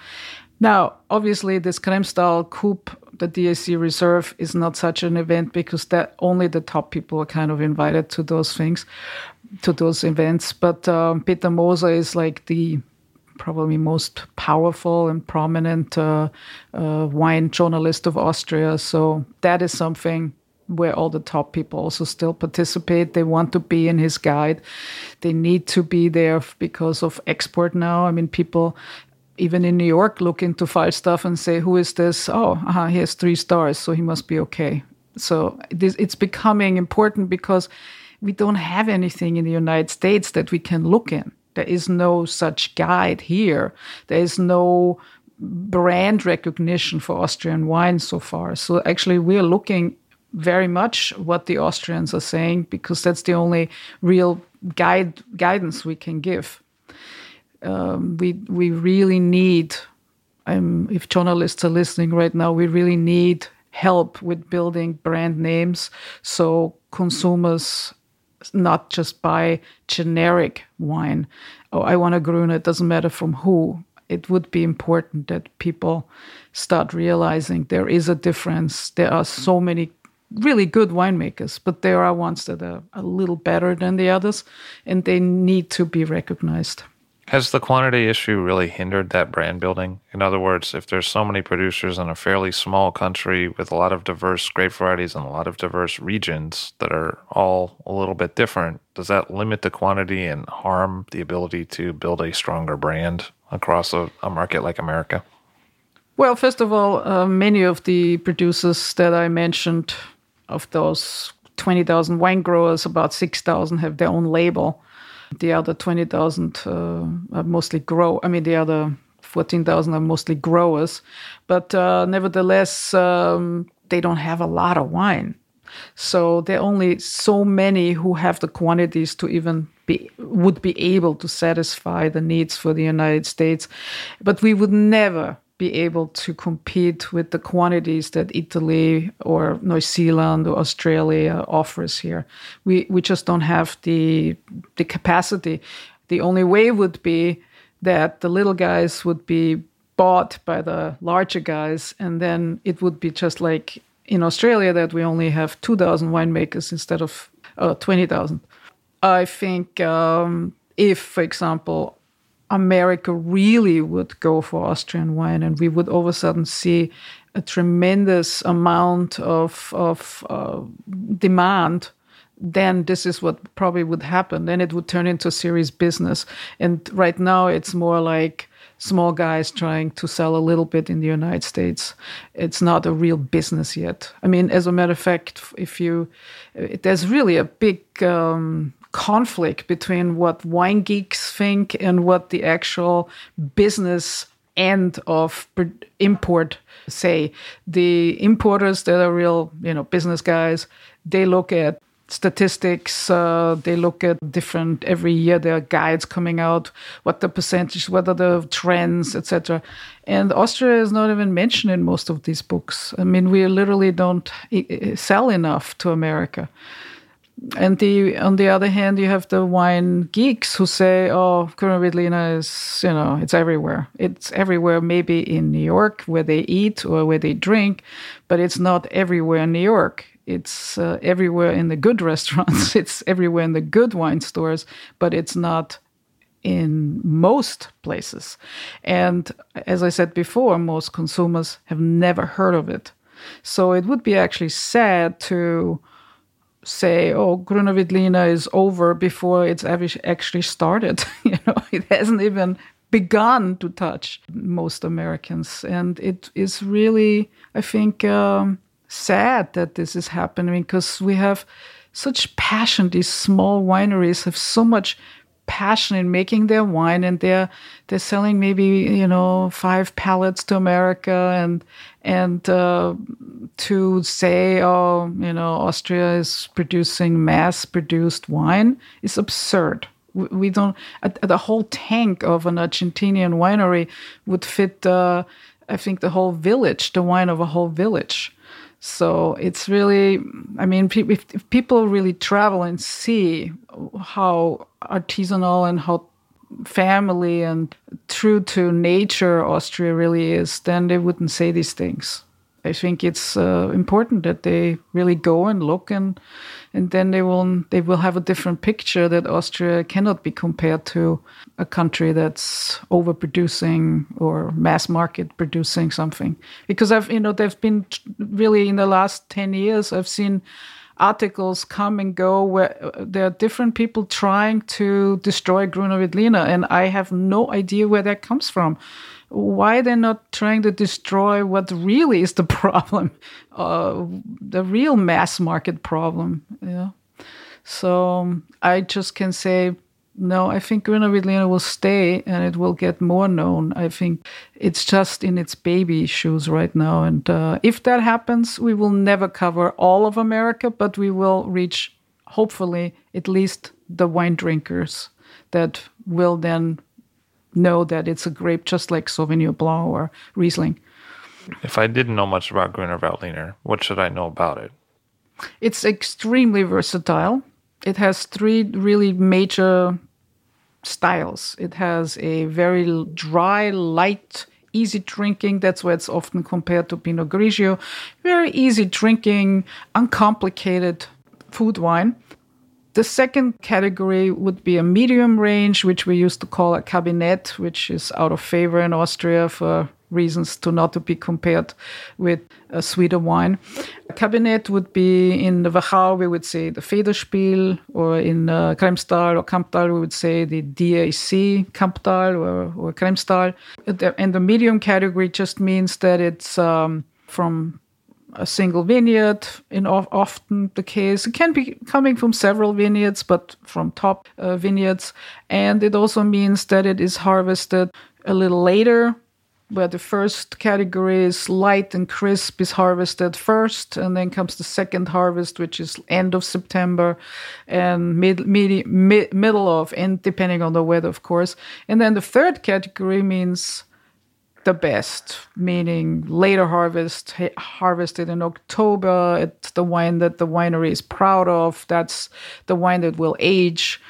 Now, obviously, this Kremstal Coupe, the DAC Reserve, is not such an event because that only the top people are kind of invited to those things to those events. But um, Peter Moser is like the probably most powerful and prominent uh, uh, wine journalist of Austria. So that is something where all the top people also still participate. They want to be in his guide. They need to be there because of export now. I mean, people even in New York look into Falstaff and say, "Who is this? Oh, uh-huh, he has three stars, so he must be okay." So it's becoming important because we don't have anything in the United States that we can look in. There is no such guide here. There is no brand recognition for Austrian wine so far. So actually, we're looking very much what the Austrians are saying because that's the only real guide guidance we can give. Um, we we really need. Um, if journalists are listening right now, we really need help with building brand names so consumers not just buy generic wine. Oh, I want a Grüner. It doesn't matter from who. It would be important that people start realizing there is a difference. There are so many really good winemakers, but there are ones that are a little better than the others, and they need to be recognized. Has the quantity issue really hindered that brand building? In other words, if there's so many producers in a fairly small country with a lot of diverse grape varieties and a lot of diverse regions that are all a little bit different, does that limit the quantity and harm the ability to build a stronger brand across a, a market like America? Well, first of all, uh, many of the producers that I mentioned, of those 20,000 wine growers, about 6,000 have their own label the other 20,000 uh, are mostly grow. I mean, the other 14,000 are mostly growers, but uh, nevertheless, um, they don't have a lot of wine. So there are only so many who have the quantities to even be would be able to satisfy the needs for the United States. But we would never be able to compete with the quantities that Italy or New Zealand or Australia offers here. We we just don't have the the capacity. The only way would be that the little guys would be bought by the larger guys, and then it would be just like in Australia that we only have 2,000 winemakers instead of uh, 20,000. I think um, if, for example, America really would go for Austrian wine, and we would all of a sudden see a tremendous amount of of uh, demand. Then this is what probably would happen. Then it would turn into serious business. And right now, it's more like small guys trying to sell a little bit in the United States. It's not a real business yet. I mean, as a matter of fact, if you, there's really a big um, conflict between what wine geeks think and what the actual business end of import say. The importers that are real you know business guys. They look at statistics uh, they look at different every year there are guides coming out what the percentage what are the trends etc and austria is not even mentioned in most of these books. I mean we literally don't sell enough to america and the on the other hand, you have the wine geeks who say, "Oh, Gruner Veltliner is you know it's everywhere. It's everywhere. Maybe in New York where they eat or where they drink, but it's not everywhere in New York. it's uh, everywhere in the good restaurants, it's everywhere in the good wine stores, but it's not in most places. And as I said before, most consumers have never heard of it. So it would be actually sad to say, oh, Grüner Veltliner is over before it's actually started. you know, it hasn't even begun to touch most Americans. And it is really, I think, um, sad that this is happening because we have such passion. These small wineries have so much passion in making their wine and they're they're selling maybe you know five pallets to America and and uh, to say oh you know Austria is producing mass produced wine. Is absurd. We don't the whole tank of an Argentinian winery would fit uh, I think the whole village the wine of a whole village so it's really, I mean, if, if people really travel and see how artisanal and how family and true to nature Austria really is, then they wouldn't say these things. I think it's uh, important that they really go and look and and then they will they will have a different picture that Austria cannot be compared to a country that's overproducing or mass market producing something. Because I've you know there've been really in the last 10 years I've seen articles come and go where uh, there are different people trying to destroy Grüner Veltliner and I have no idea where that comes from why they're not trying to destroy what really is the problem, uh, the real mass market problem. Yeah. So um, I just can say, no, I think Grüner Veltliner will stay and it will get more known. I think it's just in its baby shoes right now. And uh, if that happens, we will never cover all of America, but we will reach, hopefully, at least the wine drinkers that will then know that it's a grape just like Sauvignon Blanc or Riesling. If I didn't know much about Grüner Veltliner, what should I know about it? It's extremely versatile. It has three really major styles. It has a very dry, light, easy drinking. That's why it's often compared to Pinot Grigio. Very easy drinking, uncomplicated food wine. The second category would be a medium range, which we used to call a cabinet, which is out of favor in Austria for reasons to not to be compared with a sweeter wine. A Kabinett would be in the Wachau, we would say the Federspiel, or in uh, Kremstal or Kamptal, we would say the DAC Kamptal or, or Kremstal. And the medium category just means that it's um, from a single vineyard in often the case. It can be coming from several vineyards, but from top uh, vineyards. And it also means that it is harvested a little later, where the first category is light and crisp is harvested first, and then comes the second harvest, which is end of September and mid, mid, mid middle of, and depending on the weather, of course. And then the third category means the best, meaning later harvest, harvested in October. It's the wine that the winery is proud of. That's the wine that will age.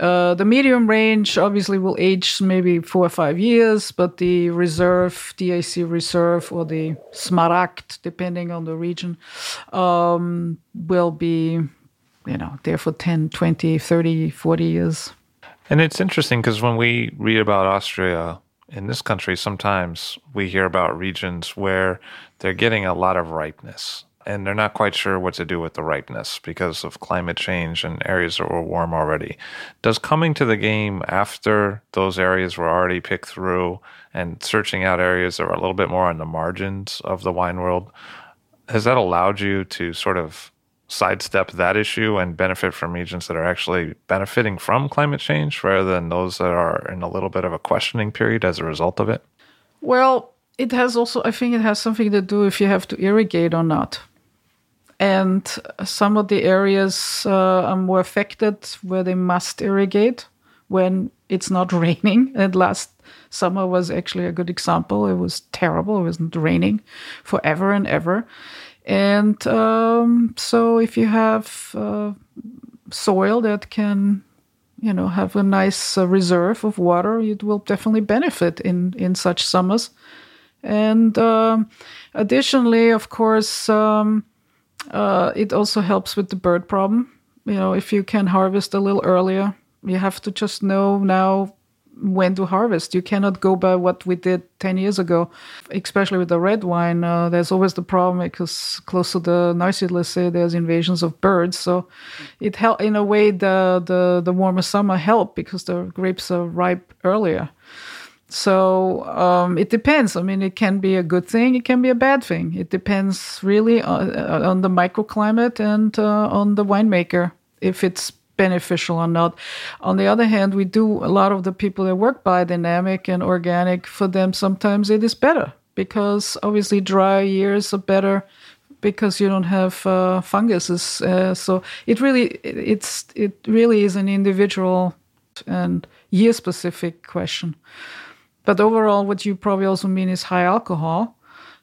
Uh, the medium range obviously will age maybe four or five years, but the reserve, DAC reserve, or the Smaragd, depending on the region, um, will be, you know, there for 10, 20, 30, 40 years. And it's interesting because when we read about Austria, in this country, sometimes we hear about regions where they're getting a lot of ripeness and they're not quite sure what to do with the ripeness because of climate change and areas that were warm already. Does coming to the game after those areas were already picked through and searching out areas that are a little bit more on the margins of the wine world, has that allowed you to sort of sidestep that issue and benefit from regions that are actually benefiting from climate change rather than those that are in a little bit of a questioning period as a result of it? Well, it has also, I think it has something to do if you have to irrigate or not. And some of the areas uh, are more affected where they must irrigate when it's not raining. And last summer was actually a good example. It was terrible. It wasn't raining forever and ever. And um, so if you have uh, soil that can, you know, have a nice uh, reserve of water, it will definitely benefit in, in such summers. And um, additionally, of course, um, Uh, it also helps with the bird problem. You know, if you can harvest a little earlier, you have to just know now when to harvest. You cannot go by what we did 10 years ago, especially with the red wine. Uh, there's always the problem because close to the Narcisse, let's say, there's invasions of birds. So it help in a way the, the, the warmer summer help because the grapes are ripe earlier. So um, it depends. I mean, it can be a good thing, it can be a bad thing. It depends really on, uh, on the microclimate and uh, on the winemaker if it's beneficial or not. On the other hand, we do a lot of the people that work biodynamic and organic. For them, sometimes it is better because obviously dry years are better because you don't have uh, funguses. Uh, so it really it's it really is an individual and year specific question. But overall, what you probably also mean is high alcohol.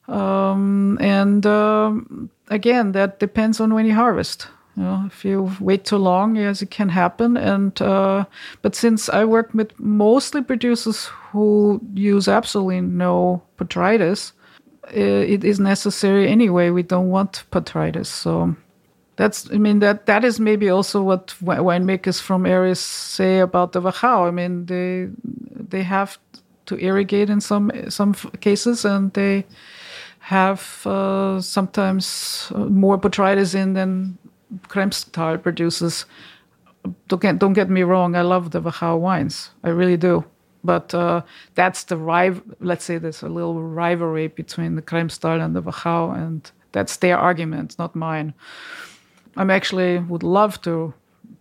Um, and um, again, that depends on when you harvest. You know, if you wait too long, yes, it can happen. And uh, but since I work with mostly producers who use absolutely no botrytis, it is necessary anyway. We don't want botrytis, so that's I mean that that is maybe also what winemakers from areas say about the Wachau. I mean they they have to irrigate in some some cases, and they have uh, sometimes more botrytis in than Kremstal produces. Don't get, don't get me wrong, I love the Wachau wines, I really do. But uh, that's the rival. Let's say there's a little rivalry between the Kremstal and the Wachau, and that's their argument, not mine. I'm actually would love to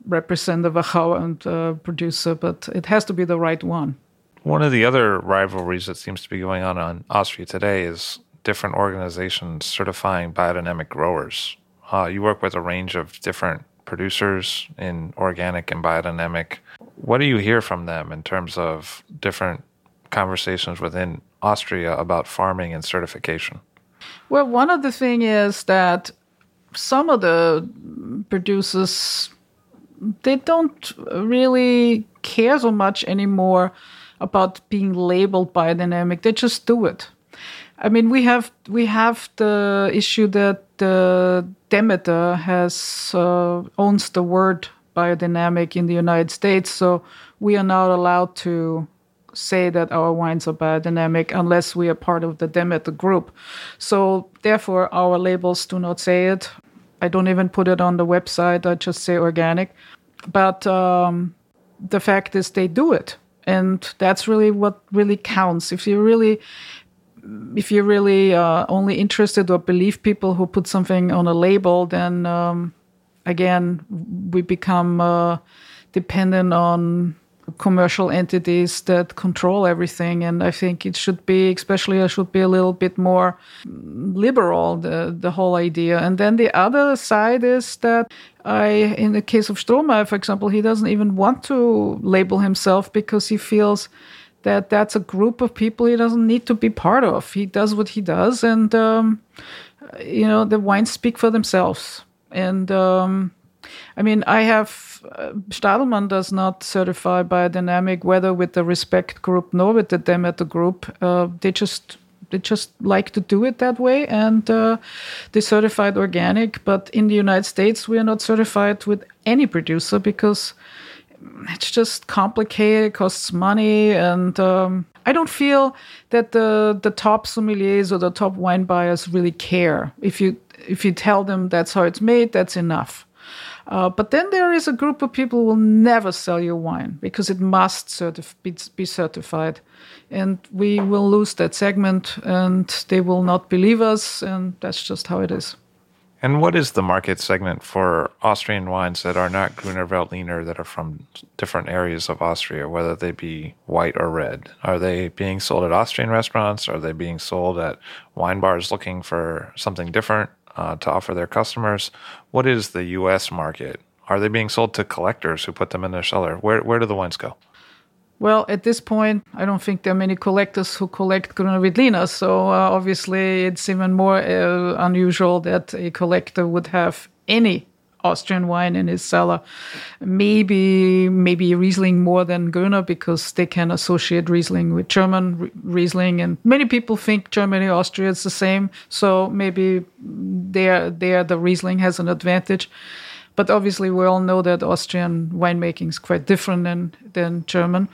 represent the Wachau and uh, producer, but it has to be the right one. One of the other rivalries that seems to be going on on Austria today is different organizations certifying biodynamic growers. Uh, you work with a range of different producers in organic and biodynamic. What do you hear from them in terms of different conversations within Austria about farming and certification? Well, one of the things is that some of the producers they don't really care so much anymore about being labeled biodynamic. They just do it. I mean, we have we have the issue that the Demeter has uh, owns the word biodynamic in the United States, so we are not allowed to say that our wines are biodynamic unless we are part of the Demeter group. So therefore, our labels do not say it. I don't even put it on the website. I just say organic. But um, the fact is, they do it and that's really what really counts if you really if you're really uh, only interested or believe people who put something on a label then um, again we become uh, dependent on commercial entities that control everything. And i think it should be especially it should be a little bit more liberal the the whole idea. And then the other side is that i in the case of strohmeier for example he doesn't even want to label himself because he feels that that's a group of people he doesn't need to be part of he does what he does and um, you know the wines speak for themselves and um, I mean, I have uh, Stadlmann does not certify biodynamic, whether with the Respect group nor with the Demeter group. Uh, they just they just like to do it that way, and uh, they certified organic. But in the United States, we are not certified with any producer because it's just complicated, it costs money, and um, I don't feel that the the top sommeliers or the top wine buyers really care. If you if you tell them that's how it's made, that's enough. Uh, but then there is a group of people who will never sell you wine because it must certif- be, be certified. And we will lose that segment and they will not believe us. And that's just how it is. And what is the market segment for Austrian wines that are not Gruner Veltliner that are from different areas of Austria, whether they be white or red? Are they being sold at Austrian restaurants? Are they being sold at wine bars looking for something different? uh, to offer their customers. What is the U.S. market? Are they being sold to collectors who put them in their cellar? Where where do the wines go? Well, at this point, I don't think there are many collectors who collect Gruner Veltliner. So uh, obviously, it's even more uh, unusual that a collector would have any Austrian wine in his cellar. Maybe maybe Riesling more than Grüner because they can associate Riesling with German Riesling, and many people think Germany Austria is the same. So maybe there there the Riesling has an advantage. But obviously, we all know that Austrian winemaking is quite different than than German.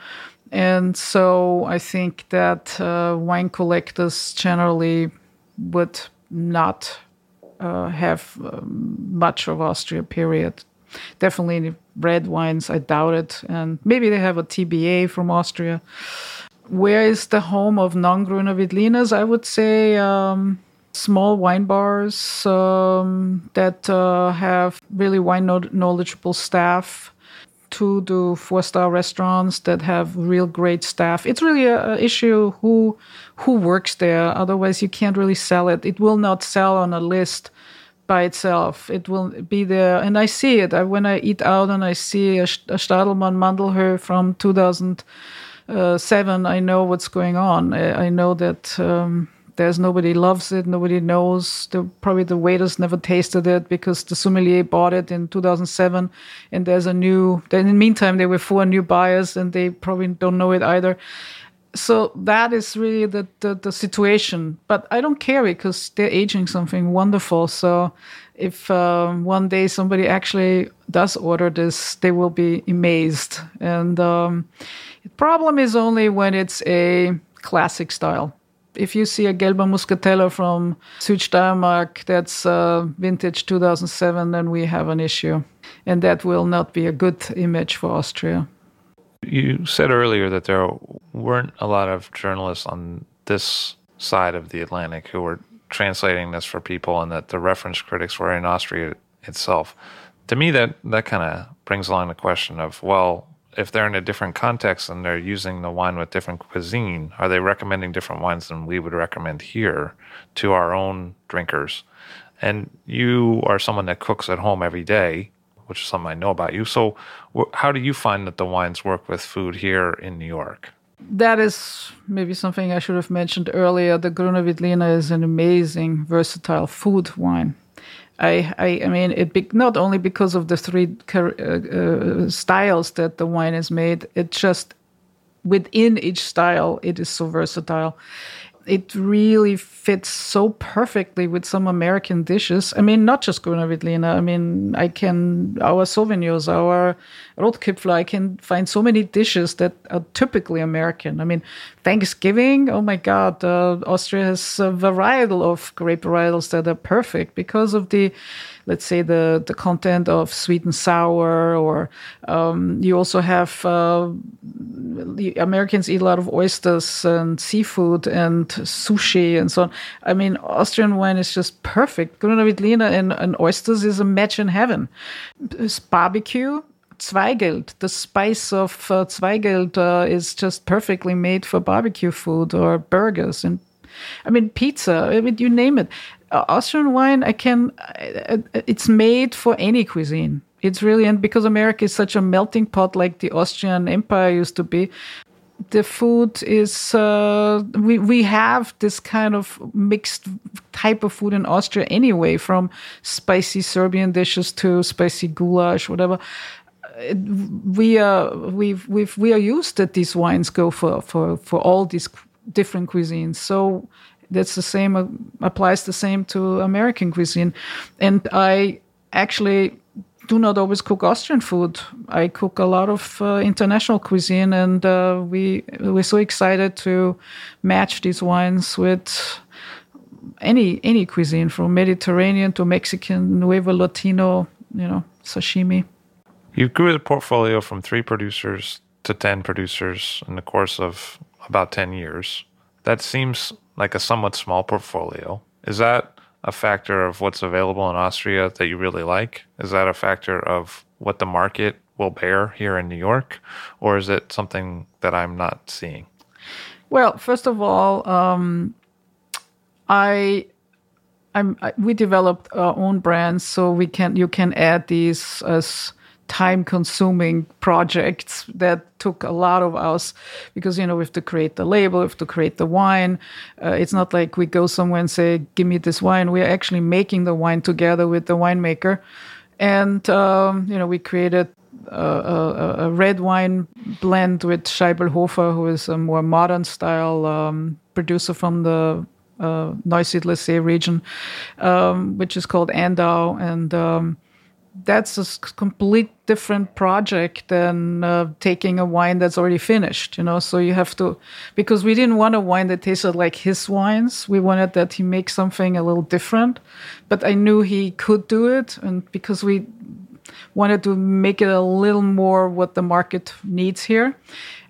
And so I think that uh, wine collectors generally would not uh, have um, much of Austria, period. Definitely red wines, I doubt it. And maybe they have a TBA from Austria. Where is the home of non Grüner Veltliners? I would say um, small wine bars um, that uh, have really wine knowledgeable staff to four star restaurants that have real great staff. It's really an issue who who works there. Otherwise, you can't really sell it. It will not sell on a list by itself. It will be there, and I see it I, when I eat out and I see a, a Stadlmann from 2007. I know what's going on. I, I know that. Um, there's nobody loves it, nobody knows. The, probably the waiters never tasted it because the sommelier bought it in 2007, and there's a new. Then in the meantime, there were four new buyers, and they probably don't know it either. So that is really the, the, the situation. But I don't care because they're aging something wonderful. So if um, one day somebody actually does order this, they will be amazed. And um, the problem is only when it's a classic style if you see a Gelber Muskateller from Südsteiermark that's uh, vintage 2007, then we have an issue. And that will not be a good image for Austria. You said earlier that there weren't a lot of journalists on this side of the Atlantic who were translating this for people and that the reference critics were in Austria itself. To me, that, that kind of brings along the question of, well, if they're in a different context and they're using the wine with different cuisine, are they recommending different wines than we would recommend here to our own drinkers? And you are someone that cooks at home every day, which is something I know about you. So, how do you find that the wines work with food here in New York? That is maybe something I should have mentioned earlier. The Grüner Veltliner is an amazing, versatile food wine. I, I, I mean, it be, not only because of the three uh, uh, styles that the wine is made, it just within each style, it is so versatile it really fits so perfectly with some American dishes. I mean, not just Grüner Veltliner. I mean, I can, our Sauvignons, our Rotgipfler, I can find so many dishes that are typically American. I mean, Thanksgiving, oh my God, uh, Austria has a varietal of grape varietals that are perfect because of the let's say the the content of sweet and sour or um, you also have uh, Americans eat a lot of oysters and seafood and sushi and so on. I mean, Austrian wine is just perfect. Grüner Veltliner and, and oysters is a match in heaven. It's barbecue, Zweigelt, the spice of uh, Zweigelt uh, is just perfectly made for barbecue food or burgers and I mean pizza. I mean you name it. Uh, Austrian wine, I can. Uh, it's made for any cuisine. It's really and because America is such a melting pot, like the Austrian Empire used to be. The food is uh, we we have this kind of mixed type of food in Austria anyway, from spicy Serbian dishes to spicy goulash, whatever we are we've we've we are used that these wines go for for for all these different cuisines. So that's the same uh, applies the same to American cuisine. And I actually do not always cook Austrian food. I cook a lot of uh, international cuisine, and uh, we we're so excited to match these wines with any any cuisine from Mediterranean to Mexican, Nuevo Latino, you know, sashimi. You grew the portfolio from three producers to ten producers in the course of about ten years. That seems like a somewhat small portfolio. Is that a factor of what's available in Austria that you really like? Is that a factor of what the market will bear here in New York? Or is it something that I'm not seeing? Well, first of all, um, I, I'm, I, we developed our own brands, so we can you can add these as time consuming projects that took a lot of us because you know we have to create the label we have to create the wine. Uh, it's not like we go somewhere and say give me this wine. We're actually making the wine together with the winemaker. And, um, you know, we created a, a, a, red wine blend with Scheibelhofer, who is a more modern style um, producer from the uh, Neusiedlersee region, um, which is called Andau. And um, that's a complete different project than uh, taking a wine that's already finished, you know. So you have to, because we didn't want a wine that tasted like his wines. We wanted that he makes something a little different, but I knew he could do it, and because we wanted to make it a little more what the market needs here,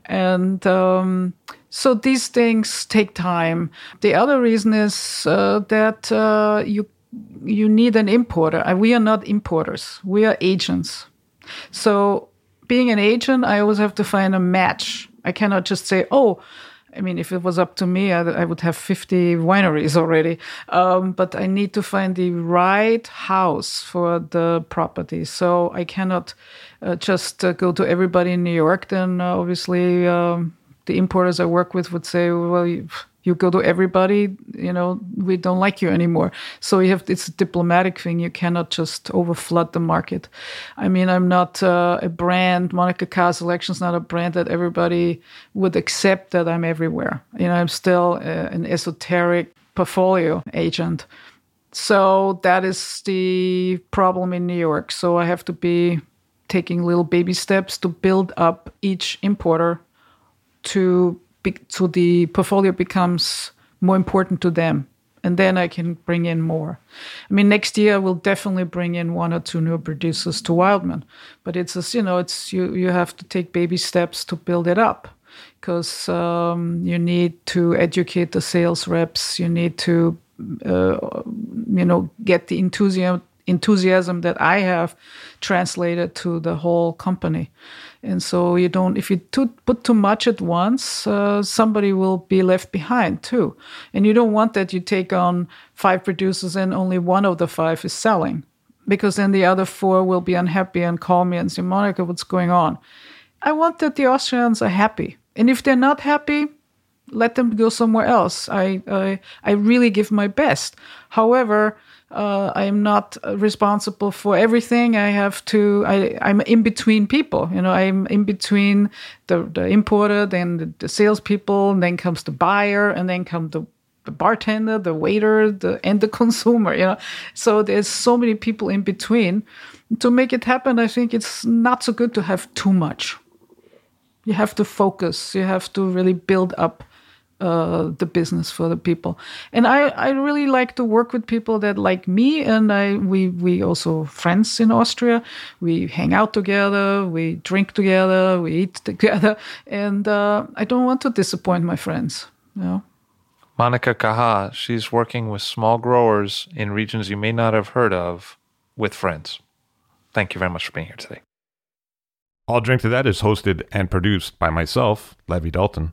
and um, so these things take time. The other reason is uh, that uh, you you need an importer. We are not importers. We are agents. So being an agent, I always have to find a match. I cannot just say, oh, I mean, if it was up to me, I, I would have 50 wineries already. Um, but I need to find the right house for the property. So I cannot uh, just uh, go to everybody in New York. Then uh, obviously, um, the importers I work with would say, well, you, you go to everybody, you know, we don't like you anymore. So you have it's a diplomatic thing. You cannot just overflood the market. I mean, I'm not uh, a brand. Monika Caha Selection is not a brand that everybody would accept that I'm everywhere. You know, I'm still uh, an esoteric portfolio agent. So that is the problem in New York. So I have to be taking little baby steps to build up each importer to so the portfolio becomes more important to them. And then I can bring in more. I mean, next year I will definitely bring in one or two new producers to Wildman, but it's just, you know, it's you you have to take baby steps to build it up. Because um, you need to educate the sales reps, you need to, uh, you know, get the enthusiasm enthusiasm that I have translated to the whole company. And so you don't, if you too, put too much at once, uh, somebody will be left behind too. And you don't want that you take on five producers and only one of the five is selling, because then the other four will be unhappy and call me and say, Monika, what's going on? I want that the Austrians are happy. And if they're not happy, let them go somewhere else. I, I, I really give my best. However, uh, I am not responsible for everything. I have to. I, I'm in between people. You know, I'm in between the the importer, then the, the salespeople, and then comes the buyer, and then come the the bartender, the waiter, the and the consumer. You know, so there's so many people in between. To make it happen, I think it's not so good to have too much. You have to focus. You have to really build up uh, the business for the people. And I, I really like to work with people that like me. And I we we also friends in Austria. We hang out together. We drink together. We eat together. And uh, I don't want to disappoint my friends. You know. Monika Caha, she's working with small growers in regions you may not have heard of with friends. Thank you very much for being here today. I'll Drink to That is hosted and produced by myself, Levi Dalton.